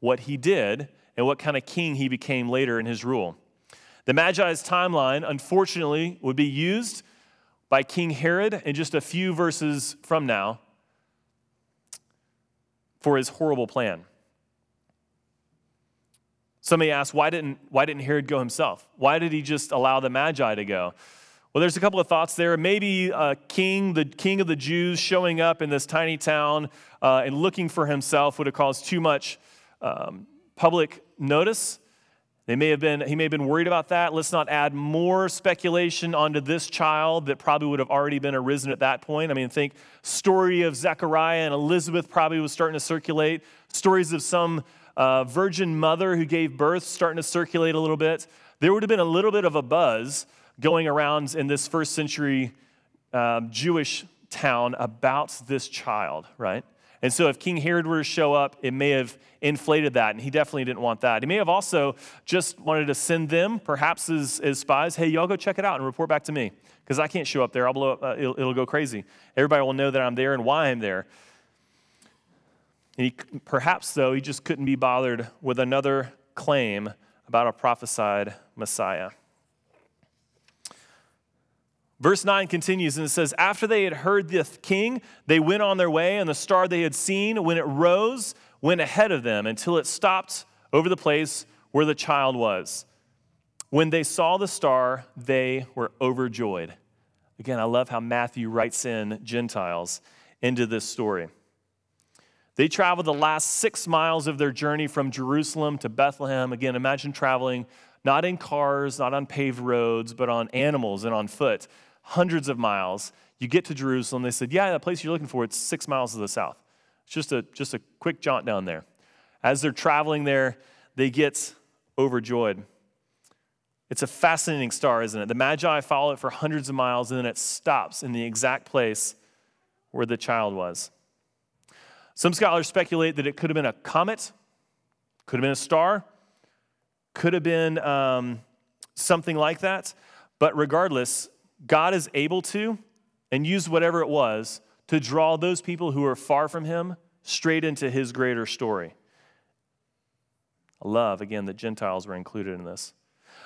what he did and what kind of king he became later in his rule. The Magi's timeline, unfortunately, would be used by King Herod in just a few verses from now for his horrible plan. Somebody asked, why didn't, why didn't Herod go himself? Why did he just allow the Magi to go? Well, there's a couple of thoughts there. Maybe a king, the king of the Jews, showing up in this tiny town uh, and looking for himself would have caused too much um, public notice. They may have been, he may have been worried about that. Let's not add more speculation onto this child that probably would have already been arisen at that point. I mean, think story of Zechariah and Elizabeth probably was starting to circulate. Stories of some uh, virgin mother who gave birth starting to circulate a little bit, there would have been a little bit of a buzz going around in this first century um, Jewish town about this child, right? And so if King Herod were to show up, it may have inflated that, and he definitely didn't want that. He may have also just wanted to send them, perhaps as, as spies, hey, y'all go check it out and report back to me, because I can't show up there. I'll blow up, uh, it'll, it'll, go crazy. Everybody will know that I'm there and why I'm there. And he, perhaps, though, he just couldn't be bothered with another claim about a prophesied Messiah. Verse 9 continues and it says, After they had heard the king, they went on their way, and the star they had seen, when it rose, went ahead of them until it stopped over the place where the child was. When they saw the star, they were overjoyed. Again, I love how Matthew writes in Gentiles into this story. They traveled the last six miles of their journey from Jerusalem to Bethlehem. Again, imagine traveling not in cars, not on paved roads, but on animals and on foot hundreds of miles. You get to Jerusalem. They said, Yeah, that place you're looking for, it's six miles to the south. It's just a, just a quick jaunt down there. As they're traveling there, they get overjoyed. It's a fascinating star, isn't it? The Magi follow it for hundreds of miles, and then it stops in the exact place where the child was. Some scholars speculate that it could have been a comet, could have been a star, could have been um, something like that. But regardless, God is able to and use whatever it was to draw those people who are far from Him straight into His greater story. I love, again, that Gentiles were included in this.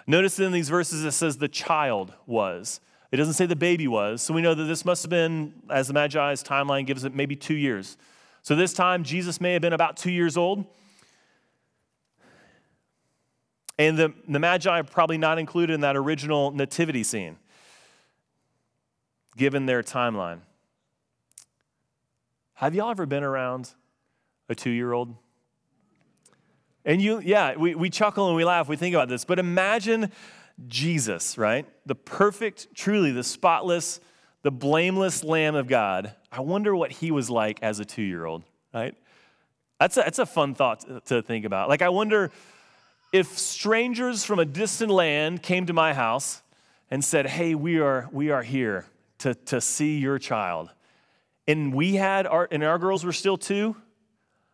Notice in these verses it says the child was. It doesn't say the baby was. So we know that this must have been, as the Magi's timeline gives it, maybe two years. So this time, Jesus may have been about two years old. And the, the Magi are probably not included in that original nativity scene given their timeline. Have y'all ever been around a two year old? And you, yeah, we, we chuckle and we laugh, we think about this, but imagine Jesus, right? The perfect, truly the spotless, the blameless Lamb of God. I wonder what he was like as a two year old, right? That's a, that's a fun thought to think about. Like, I wonder if strangers from a distant land came to my house and said, Hey, we are, we are here to, to see your child. And we had our, and our girls were still two.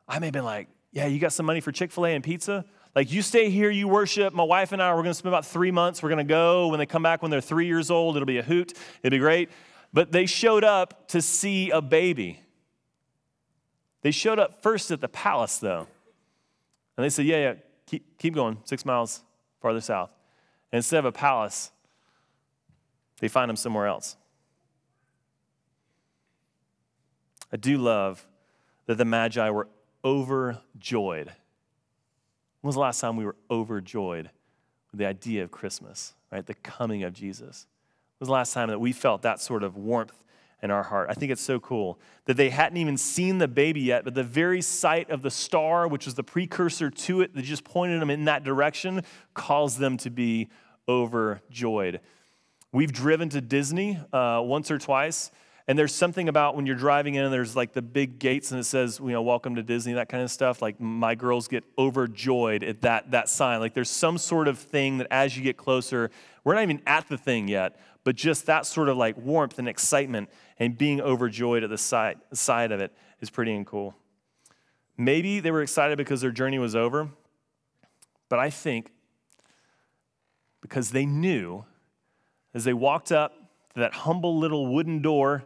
I may have been like, yeah, you got some money for Chick fil A and pizza? Like, you stay here, you worship. My wife and I, we're to spend about three months. We're to go. When they come back when they're three years old, it'll be a hoot. It'll be great. But they showed up to see a baby. They showed up first at the palace, though. And they said, yeah, yeah, keep, keep going, six miles farther south. And instead of a palace, they find them somewhere else. I do love that the Magi were overjoyed. When was the last time we were overjoyed with the idea of Christmas, right? The coming of Jesus. When was the last time that we felt that sort of warmth in our heart? I think it's so cool that they hadn't even seen the baby yet, but the very sight of the star, which was the precursor to it, that just pointed them in that direction, caused them to be overjoyed. We've driven to Disney uh, once or twice. And there's something about when you're driving in and there's like the big gates and it says, you know, welcome to Disney, that kind of stuff. Like my girls get overjoyed at that, that sign. Like there's some sort of thing that as you get closer, we're not even at the thing yet, but just that sort of like warmth and excitement and being overjoyed at the side, side of it is pretty cool. Maybe they were excited because their journey was over, but I think because they knew as they walked up to that humble little wooden door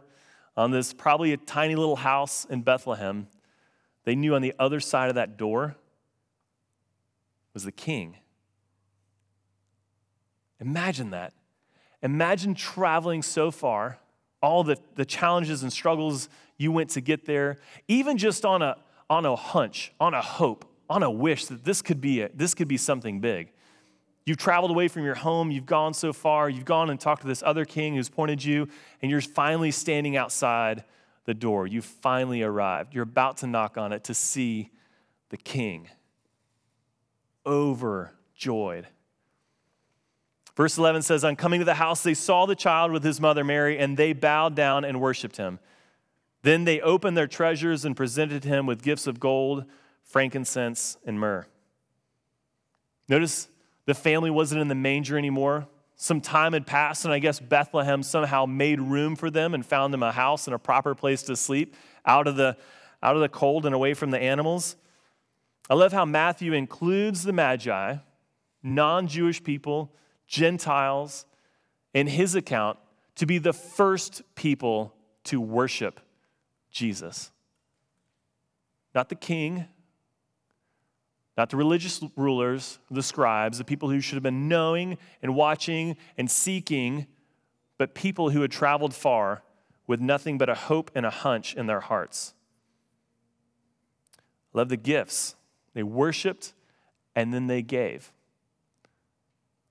on this probably a tiny little house in Bethlehem, they knew on the other side of that door was the king. Imagine that. Imagine traveling so far, all the, the challenges and struggles you went to get there, even just on a, on a hunch, on a hope, on a wish that this could be, a, this could be something big. You've traveled away from your home, you've gone so far, you've gone and talked to this other king who's pointed you, and you're finally standing outside the door. You've finally arrived. You're about to knock on it to see the king. Overjoyed. Verse 11 says, On coming to the house, they saw the child with his mother Mary, and they bowed down and worshiped him. Then they opened their treasures and presented him with gifts of gold frankincense, and myrrh. Notice the family wasn't in the manger anymore. Some time had passed, and I guess Bethlehem somehow made room for them and found them a house and a proper place to sleep out of the, out of the cold and away from the animals. I love how Matthew includes the Magi, non Jewish people, Gentiles, in his account to be the first people to worship Jesus. Not the king, not the religious rulers, the scribes, the people who should have been knowing and watching and seeking, but people who had traveled far with nothing but a hope and a hunch in their hearts. Love the gifts. They worshiped and then they gave.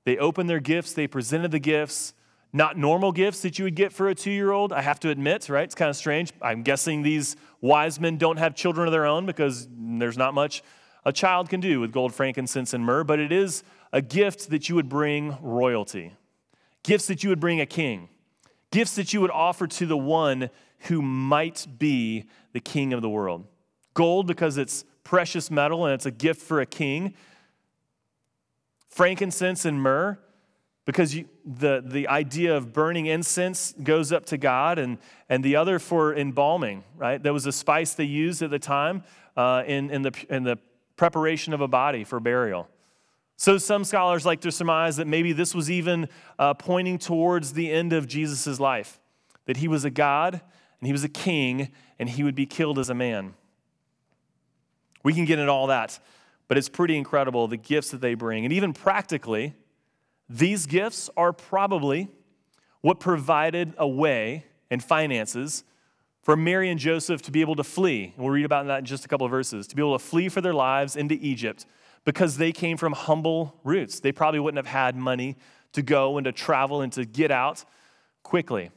They opened their gifts, they presented the gifts, not normal gifts that you would get for a two year old, I have to admit, right? It's kind of strange. I'm guessing these wise men don't have children of their own because there's not much a child can do with gold, frankincense, and myrrh, but it is a gift that you would bring royalty, gifts that you would bring a king, gifts that you would offer to the one who might be the king of the world. Gold, because it's precious metal and it's a gift for a king. Frankincense and myrrh, because you, the, the idea of burning incense goes up to God, and, and the other for embalming, right? That was a spice they used at the time uh, in, in, the, in the preparation of a body for burial. So some scholars like to surmise that maybe this was even uh, pointing towards the end of Jesus' life, that he was a God and he was a king and he would be killed as a man. We can get into all that, but it's pretty incredible the gifts that they bring. And even practically, these gifts are probably what provided a way and finances for Mary and Joseph to be able to flee. And we'll read about that in just a couple of verses, to be able to flee for their lives into Egypt because they came from humble roots. They probably wouldn't have had money to go and to travel and to get out quickly.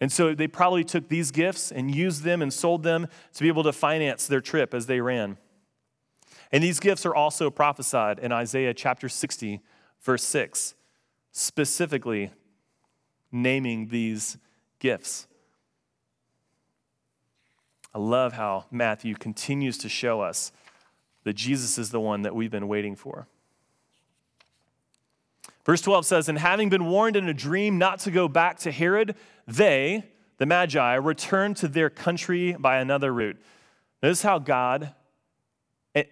And so they probably took these gifts and used them and sold them to be able to finance their trip as they ran. And these gifts are also prophesied in Isaiah chapter 60, verse 6, specifically naming these gifts. I love how Matthew continues to show us that Jesus is the one that we've been waiting for. Verse 12 says, And having been warned in a dream not to go back to Herod, they, the Magi, returned to their country by another route. Notice how God,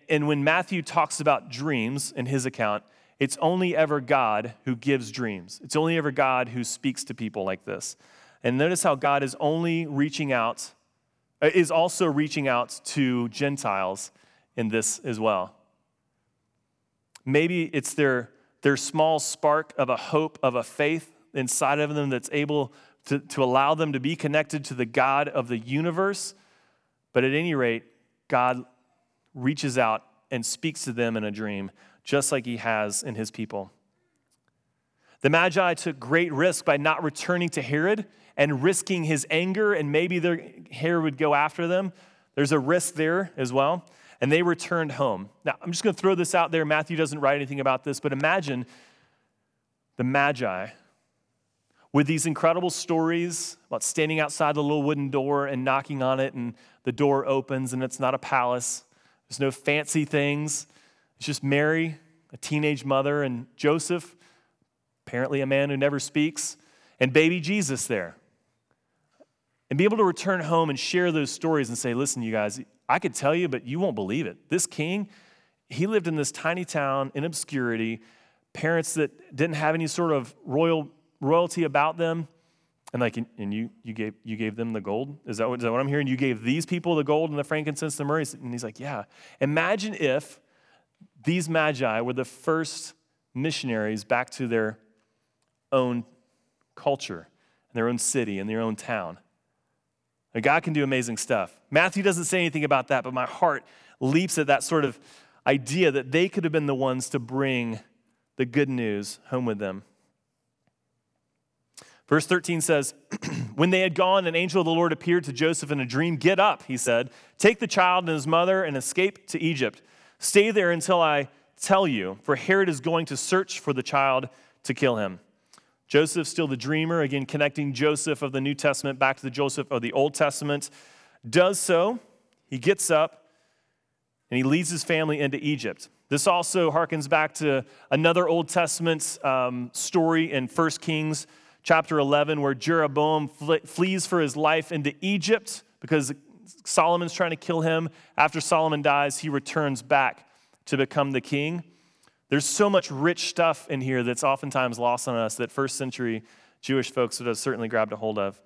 and when Matthew talks about dreams in his account, it's only ever God who gives dreams. It's only ever God who speaks to people like this. And notice how God is only reaching out Uh, is also reaching out to Gentiles in this as well. Maybe it's their, their small spark of a hope, of a faith inside of them that's able to, to allow them to be connected to the God of the universe. But at any rate, God reaches out and speaks to them in a dream, just like he has in his people. The Magi took great risk by not returning to Herod and risking his anger, and maybe their hair would go after them. There's a risk there as well. And they returned home. Now, I'm just going to throw this out there. Matthew doesn't write anything about this, but imagine the Magi with these incredible stories about standing outside the little wooden door and knocking on it, and the door opens, and it's not a palace. There's no fancy things. It's just Mary, a teenage mother, and Joseph, apparently a man who never speaks, and baby Jesus there and be able to return home and share those stories and say, listen, you guys, I could tell you, but you won't believe it. This king, he lived in this tiny town in obscurity, parents that didn't have any sort of royal royalty about them. And like, and you, you, gave, you gave them the gold? Is that, what, is that what I'm hearing? You gave these people the gold and the frankincense the myrrh? And he's like, yeah. Imagine if these magi were the first missionaries back to their own culture, and their own city, and their own town. God can do amazing stuff. Matthew doesn't say anything about that, but my heart leaps at that sort of idea that they could have been the ones to bring the good news home with them. Verse 13 says, When they had gone, an angel of the Lord appeared to Joseph in a dream. Get up, he said, take the child and his mother and escape to Egypt. Stay there until I tell you, for Herod is going to search for the child to kill him. Joseph, still the dreamer, again connecting Joseph of the New Testament back to the Joseph of the Old Testament, does so. He gets up and he leads his family into Egypt. This also harkens back to another Old Testament um, story in 1 Kings chapter 11, where Jeroboam flees for his life into Egypt because Solomon's trying to kill him. After Solomon dies, he returns back to become the king. There's so much rich stuff in here that's oftentimes lost on us that first century Jewish folks would have certainly grabbed a hold of.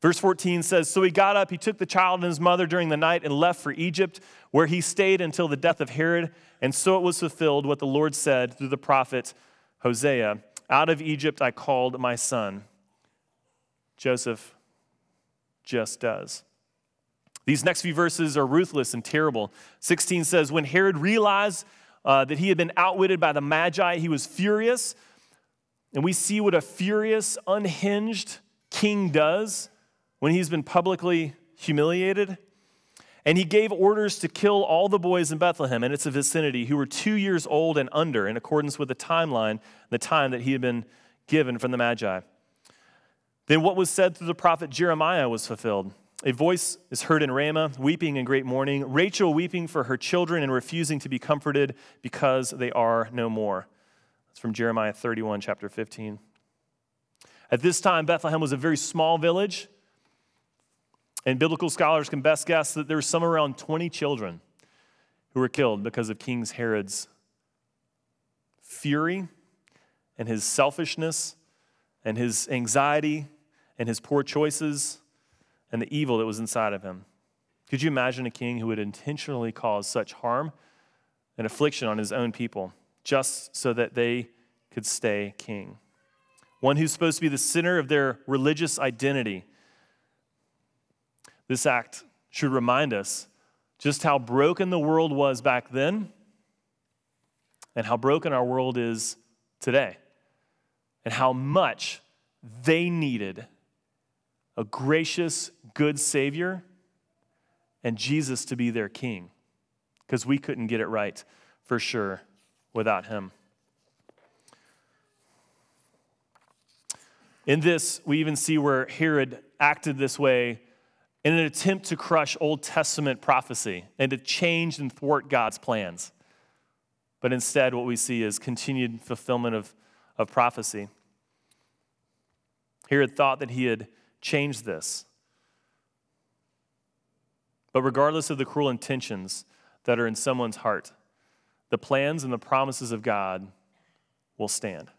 Verse 14 says So he got up, he took the child and his mother during the night and left for Egypt, where he stayed until the death of Herod. And so it was fulfilled what the Lord said through the prophet Hosea Out of Egypt I called my son. Joseph just does. These next few verses are ruthless and terrible. 16 says, When Herod realized uh, that he had been outwitted by the Magi, he was furious. And we see what a furious, unhinged king does when he's been publicly humiliated. And he gave orders to kill all the boys in Bethlehem and its vicinity who were two years old and under, in accordance with the timeline, the time that he had been given from the Magi. Then what was said through the prophet Jeremiah was fulfilled. A voice is heard in Ramah, weeping in great mourning, Rachel weeping for her children and refusing to be comforted because they are no more. That's from Jeremiah 31, chapter 15. At this time, Bethlehem was a very small village, and biblical scholars can best guess that there were some around 20 children who were killed because of King Herod's fury and his selfishness and his anxiety and his poor choices and the evil that was inside of him. Could you imagine a king who would intentionally cause such harm and affliction on his own people just so that they could stay king? One who's supposed to be the center of their religious identity. This act should remind us just how broken the world was back then and how broken our world is today, and how much they needed a gracious, good Savior and Jesus to be their King because we couldn't get it right for sure without Him. In this, we even see where Herod acted this way in an attempt to crush Old Testament prophecy and to change and thwart God's plans. But instead, what we see is continued fulfillment of, of prophecy. Herod thought that he had change this. But regardless of the cruel intentions that are in someone's heart, the plans and the promises of God will stand.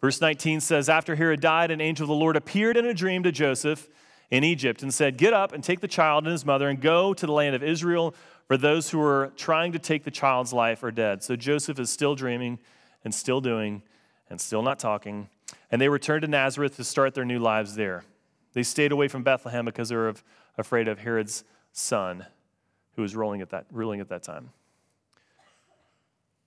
Verse 19 says After Herod died, an angel of the Lord appeared in a dream to Joseph in Egypt and said, Get up and take the child and his mother and go to the land of Israel, for those who are trying to take the child's life are dead. So Joseph is still dreaming and still doing and still not talking. And they returned to Nazareth to start their new lives there. They stayed away from Bethlehem because they were afraid of Herod's son, who was ruling at that, ruling at that time.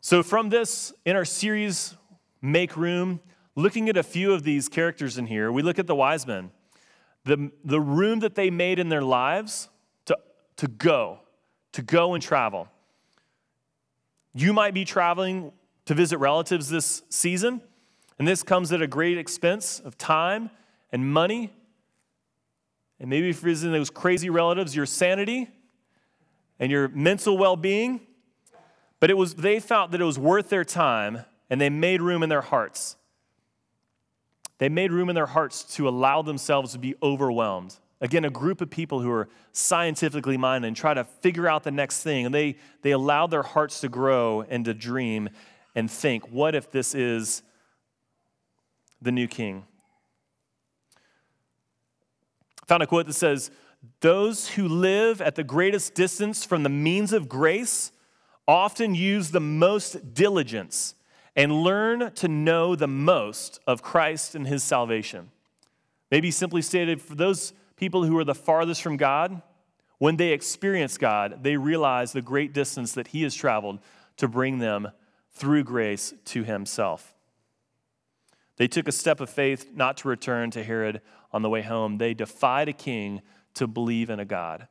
So, from this, in our series, Make Room, looking at a few of these characters in here, we look at the wise men. The, the room that they made in their lives to, to go, to go and travel. You might be traveling to visit relatives this season. And this comes at a great expense of time and money. And maybe for those crazy relatives, your sanity and your mental well being. But it was, they felt that it was worth their time and they made room in their hearts. They made room in their hearts to allow themselves to be overwhelmed. Again, a group of people who are scientifically minded and try to figure out the next thing. And they, they allowed their hearts to grow and to dream and think, what if this is the new king. Found a quote that says, Those who live at the greatest distance from the means of grace often use the most diligence and learn to know the most of Christ and his salvation. Maybe simply stated, for those people who are the farthest from God, when they experience God, they realize the great distance that he has traveled to bring them through grace to himself. They took a step of faith not to return to Herod on the way home. They defied a king to believe in a God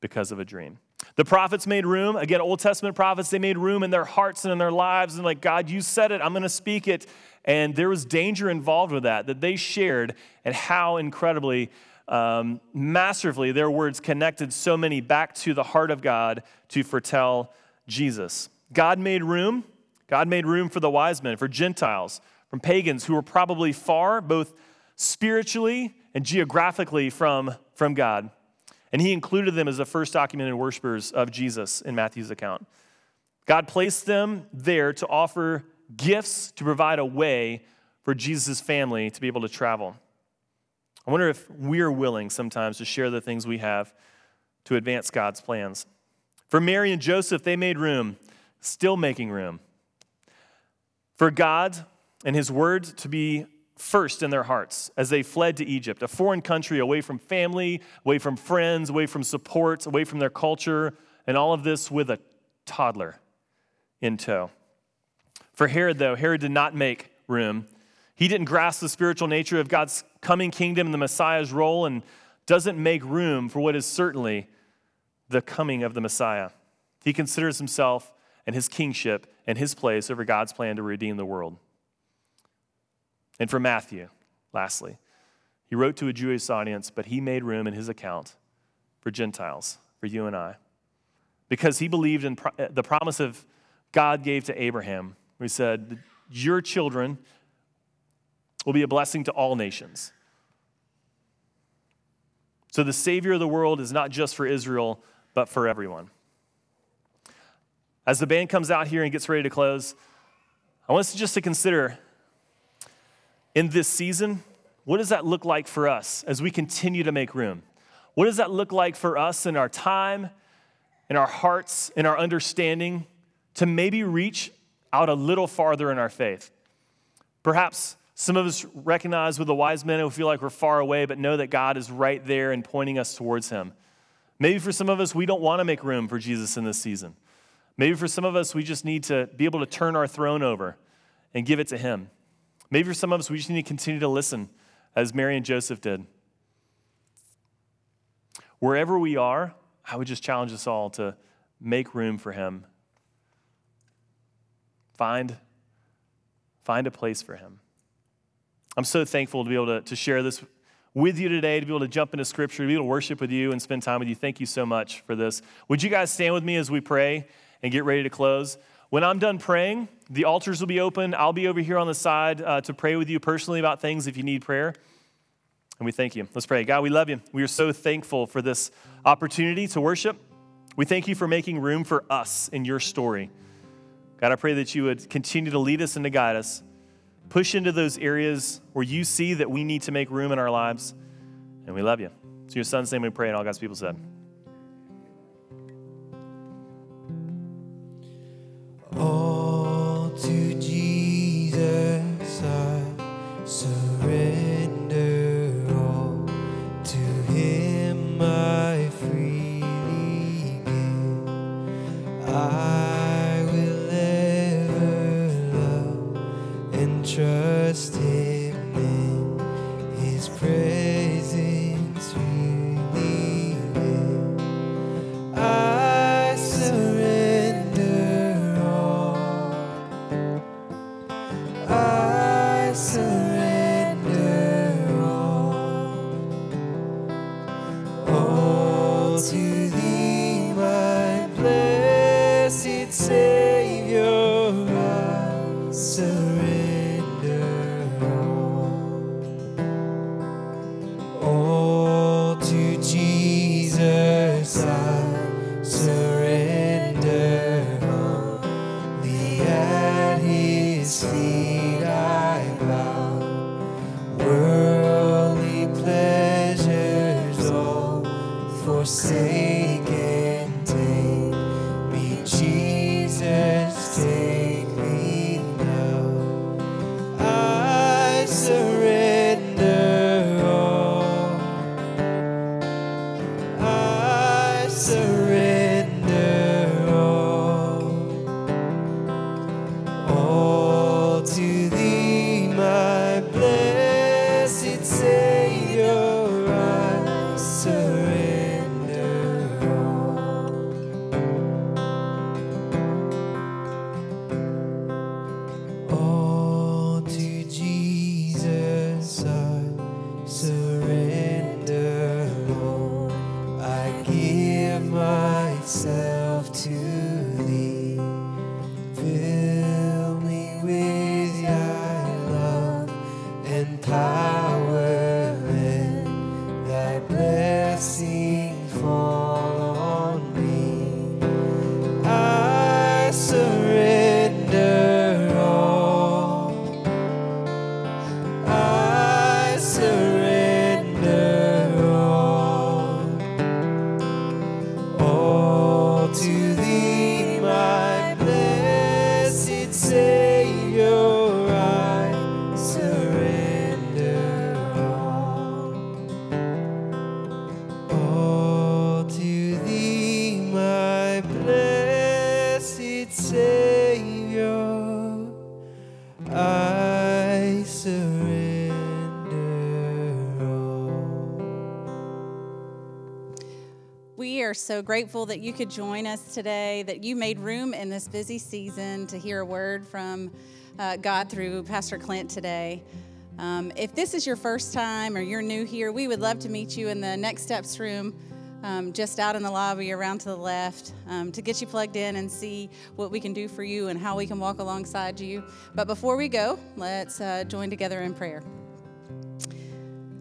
because of a dream. The prophets made room. Again, Old Testament prophets, they made room in their hearts and in their lives. And like, God, you said it, I'm going to speak it. And there was danger involved with that, that they shared, and how incredibly um, masterfully. Their words connected so many back to the heart of God to foretell Jesus. God made room. God made room for the wise men, for Gentiles, from pagans who were probably far, both spiritually and geographically, from, from God. And he included them as the first documented worshipers of Jesus in Matthew's account. God placed them there to offer gifts to provide a way for Jesus' family to be able to travel. I wonder if we're willing sometimes to share the things we have to advance God's plans. For Mary and Joseph, they made room, still making room. For God and His word to be first in their hearts as they fled to Egypt, a foreign country away from family, away from friends, away from support, away from their culture, and all of this with a toddler in tow. For Herod, though, Herod did not make room. He didn't grasp the spiritual nature of God's coming kingdom and the Messiah's role and doesn't make room for what is certainly the coming of the Messiah. He considers himself and his kingship and his place over God's plan to redeem the world. And for Matthew, lastly, he wrote to a Jewish audience, but he made room in his account for Gentiles, for you and I, because he believed in uh, the promise of God gave to Abraham. He said, Your children will be a blessing to all nations. So the Savior of the world is not just for Israel, but for everyone. As the band comes out here and gets ready to close, I want us just to consider in this season, what does that look like for us as we continue to make room? What does that look like for us in our time, in our hearts, in our understanding to maybe reach out a little farther in our faith? Perhaps some of us recognize with the wise men who feel like we're far away, but know that God is right there and pointing us towards Him. Maybe for some of us, we don't want to make room for Jesus in this season. Maybe for some of us, we just need to be able to turn our throne over and give it to Him. Maybe for some of us, we just need to continue to listen as Mary and Joseph did. Wherever we are, I would just challenge us all to make room for Him. Find, find a place for Him. I'm so thankful to be able to, to share this with you today, to be able to jump into Scripture, to be able to worship with you and spend time with you. Thank you so much for this. Would you guys stand with me as we pray and get ready to close? When I'm done praying, the altars will be open. I'll be over here on the side uh, to pray with you personally about things if you need prayer. And we thank you. Let's pray. God, we love you. We are so thankful for this opportunity to worship. We thank you for making room for us in your story. God, I pray that you would continue to lead us and to guide us. Push into those areas where you see that we need to make room in our lives. And we love you. So, your son's name we pray, and all God's people said.
to
so grateful that you could join us today, that you made room in this busy season to hear a word from uh, God through Pastor Clint today. Um, if this is your first time or you're new here, we would love to meet you in the Next Steps room, um, just out in the lobby around to the left, um, to get you plugged in and see what we can do for you and how we can walk alongside you. But before we go, let's uh, join together in prayer.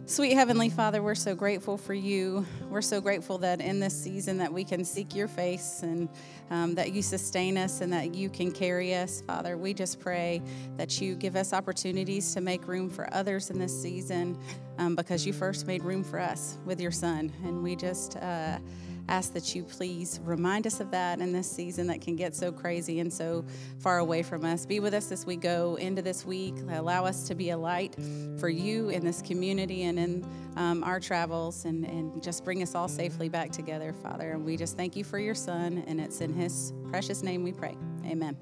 Sweet Heavenly Father, we're so grateful for you. We're so grateful that in this season that we can seek your face and um, that you sustain us and that you can carry us. Father, we just pray that you give us opportunities to make room for others in this season um, because you first made room for us with your son. And we just uh, ask that you please remind us of that in this season that can get so crazy and so far away from us. Be with us as we go into this week. Allow us to be a light for you in this community and in um, our travels, and, and just bring us all safely back together, Father. And we just thank you for your Son, and it's in his precious name we pray. Amen.